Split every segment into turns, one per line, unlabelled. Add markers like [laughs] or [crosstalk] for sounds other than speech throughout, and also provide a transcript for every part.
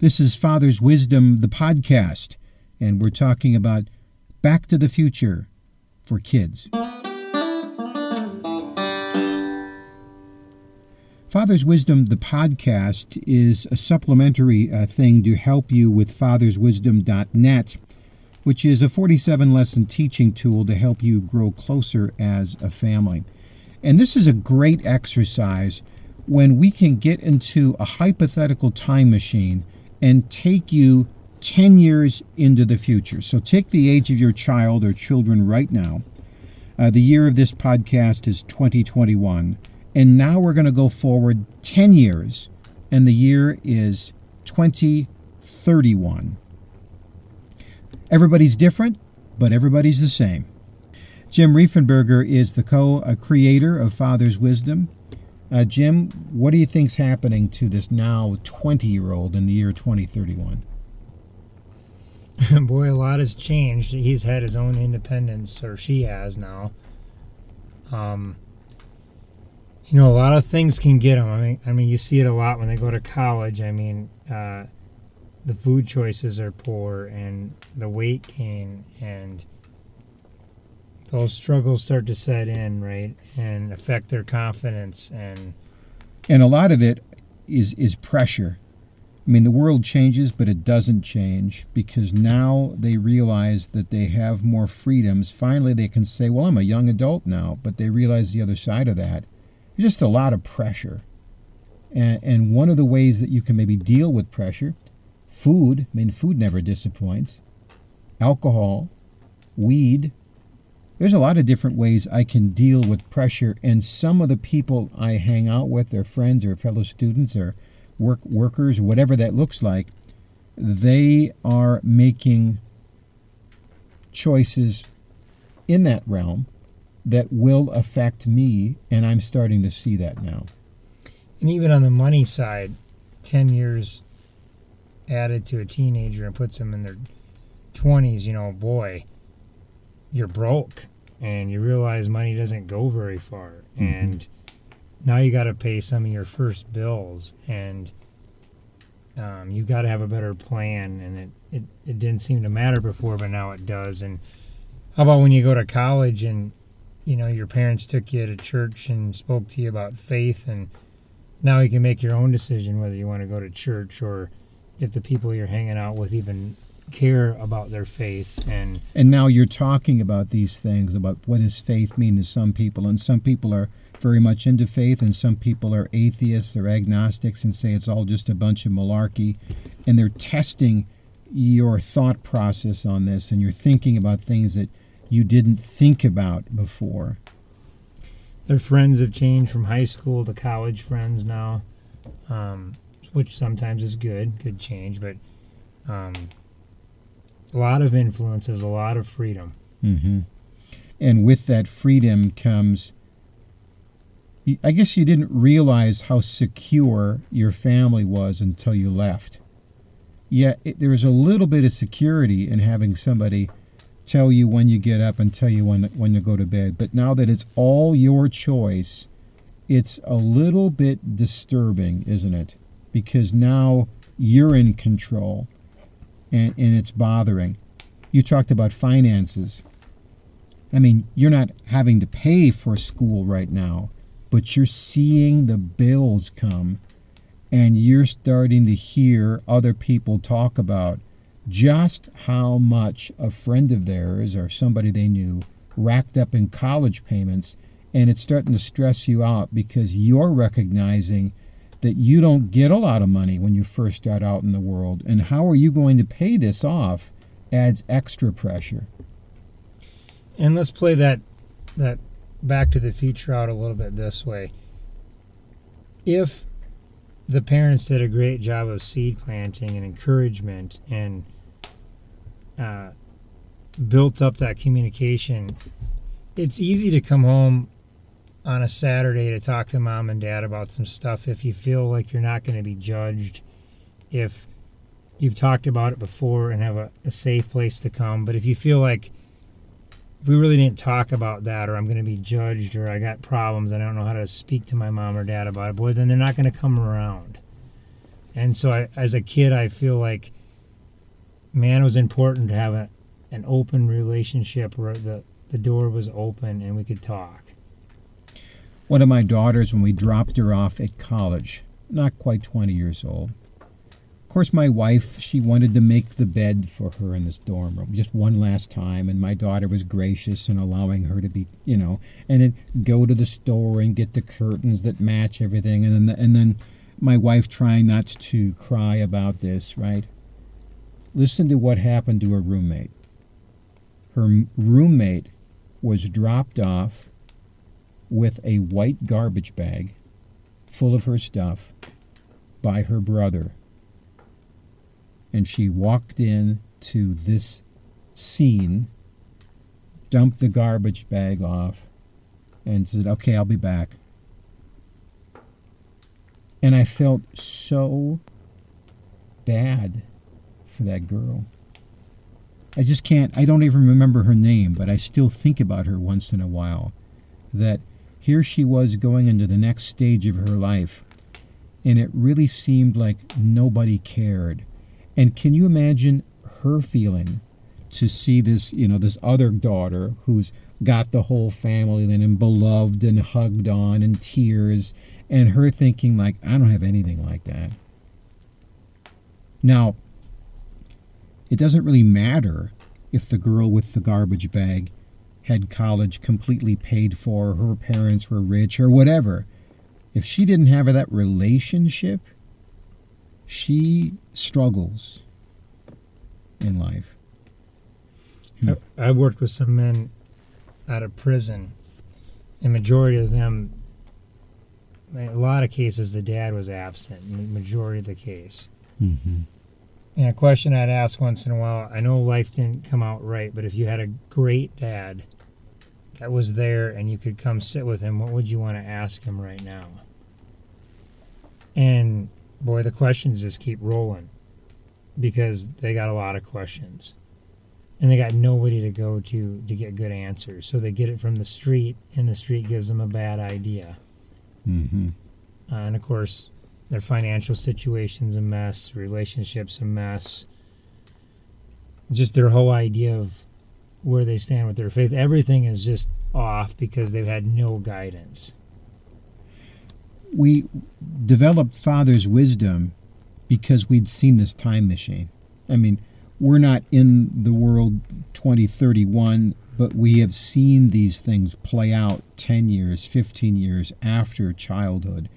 This is Father's Wisdom, the podcast, and we're talking about Back to the Future for kids. Father's Wisdom, the podcast, is a supplementary uh, thing to help you with fatherswisdom.net, which is a 47 lesson teaching tool to help you grow closer as a family. And this is a great exercise when we can get into a hypothetical time machine and take you 10 years into the future. So take the age of your child or children right now. Uh, the year of this podcast is 2021. And now we're going to go forward 10 years, and the year is 2031. Everybody's different, but everybody's the same. Jim Riefenberger is the co creator of Father's Wisdom. Uh, Jim, what do you think's happening to this now 20 year old in the year 2031? [laughs]
Boy, a lot has changed. He's had his own independence, or she has now. Um, you know, a lot of things can get them. I mean, I mean, you see it a lot when they go to college. I mean, uh, the food choices are poor, and the weight gain, and those struggles start to set in, right, and affect their confidence, and
and a lot of it is is pressure. I mean, the world changes, but it doesn't change because now they realize that they have more freedoms. Finally, they can say, "Well, I'm a young adult now," but they realize the other side of that There's just a lot of pressure. And, and one of the ways that you can maybe deal with pressure, food, I mean, food never disappoints, alcohol, weed. There's a lot of different ways I can deal with pressure. And some of the people I hang out with, their friends or fellow students or work workers, whatever that looks like, they are making choices in that realm that will affect me, and I'm starting to see that now.
And even on the money side, 10 years added to a teenager and puts them in their 20s, you know, boy, you're broke and you realize money doesn't go very far. Mm-hmm. And now you got to pay some of your first bills and um, you got to have a better plan. And it, it, it didn't seem to matter before, but now it does. And how about when you go to college and you know your parents took you to church and spoke to you about faith and now you can make your own decision whether you want to go to church or if the people you're hanging out with even care about their faith and
and now you're talking about these things about what does faith mean to some people and some people are very much into faith and some people are atheists or agnostics and say it's all just a bunch of malarkey and they're testing your thought process on this and you're thinking about things that you didn't think about before.
Their friends have changed from high school to college friends now, um, which sometimes is good, good change, but um, a lot of influences, a lot of freedom.
Mm-hmm. And with that freedom comes, I guess you didn't realize how secure your family was until you left. Yet there was a little bit of security in having somebody tell you when you get up and tell you when when you go to bed. But now that it's all your choice, it's a little bit disturbing, isn't it? Because now you're in control and, and it's bothering. You talked about finances. I mean, you're not having to pay for school right now, but you're seeing the bills come and you're starting to hear other people talk about just how much a friend of theirs or somebody they knew racked up in college payments, and it's starting to stress you out because you're recognizing that you don't get a lot of money when you first start out in the world. And how are you going to pay this off adds extra pressure.
And let's play that that back to the future out a little bit this way. If the parents did a great job of seed planting and encouragement and uh, built up that communication, it's easy to come home on a Saturday to talk to mom and dad about some stuff if you feel like you're not going to be judged, if you've talked about it before and have a, a, safe place to come. But if you feel like we really didn't talk about that, or I'm going to be judged, or I got problems, and I don't know how to speak to my mom or dad about it, boy, then they're not going to come around. And so, I, as a kid, I feel like, man, it was important to have a, an open relationship where the, the door was open and we could talk.
One of my daughters, when we dropped her off at college, not quite 20 years old, of course, my wife, she wanted to make the bed for her in this dorm room just one last time, and my daughter was gracious in allowing her to be, you know, and then go to the store and get the curtains that match everything, and then and then my wife trying not to cry about this, right? Listen to what happened to her roommate. Her roommate was dropped off with a white garbage bag full of her stuff by her brother and she walked in to this scene, dumped the garbage bag off, and said, Okay, I'll be back. And I felt so bad for that girl. I just can't, I don't even remember her name, but I still think about her once in a while. That here she was going into the next stage of her life, and it really seemed like nobody cared. And can you imagine her feeling to see this, you know, this other daughter who's got the whole family and beloved and hugged on and tears, and her thinking, like, I don't have anything like that. Now, it doesn't really matter if the girl with the garbage bag had college completely paid for, her parents were rich, or whatever. If she didn't have that relationship, she struggles in life.
Hmm. I've worked with some men out of prison, and majority of them, in a lot of cases, the dad was absent. Majority of the case. Mm-hmm. And a question I'd ask once in a while: I know life didn't come out right, but if you had a great dad that was there and you could come sit with him, what would you want to ask him right now? And boy, the questions just keep rolling because they got a lot of questions and they got nobody to go to to get good answers. So they get it from the street, and the street gives them a bad idea. Mm-hmm. Uh, and of course, their financial situation's a mess, relationships a mess. Just their whole idea of where they stand with their faith, everything is just off because they've had no guidance
we developed Father's wisdom because we'd seen this time machine. I mean, we're not in the world 2031, but we have seen these things play out 10 years, 15 years after childhood.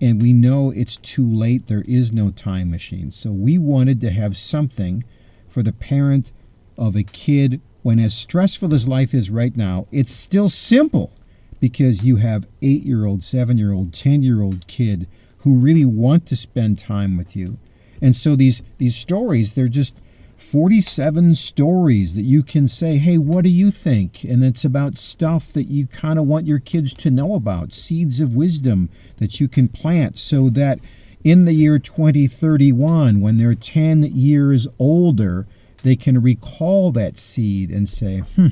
And we know it's too late. There is no time machine. So we wanted to have something for the parent of a kid when, as stressful as life is right now, it's still simple because you have eight year old, seven year old, 10 year old kid who really want to spend time with you. And so these, these stories, they're just 47 stories that you can say, hey, what do you think? And it's about stuff that you kind of want your kids to know about, seeds of wisdom that you can plant so that in the year 2031, when they're 10 years older, they can recall that seed and say, hmm.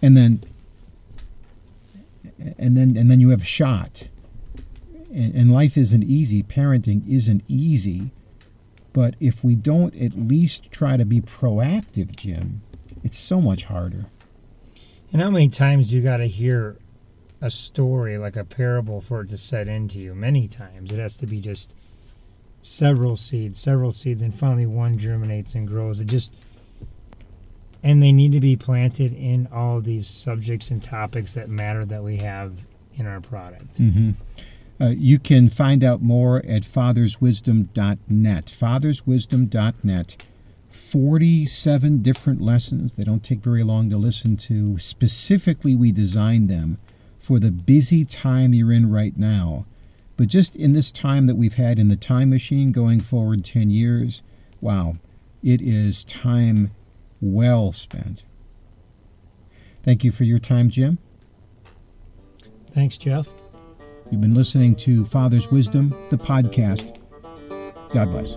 And then and then and then you have shot. And, and life isn't easy. Parenting isn't easy. But if we don't at least try to be proactive, Jim, it's so much harder.
And how many times you got to hear a story like a parable for it to set into you? Many times. It has to be just several seeds, several seeds, and finally one germinates and grows. It just and they need to be planted in all these subjects and topics that matter that we have in our product.
Mm-hmm. Uh, you can find out more at fatherswisdom.net. Fatherswisdom.net. 47 different lessons. They don't take very long to listen to. Specifically, we designed them for the busy time you're in right now. But just in this time that we've had in the time machine going forward 10 years, wow, it is time well spent. Thank you for your time, Jim.
Thanks, Jeff.
You've been listening to Father's Wisdom, the podcast. God bless.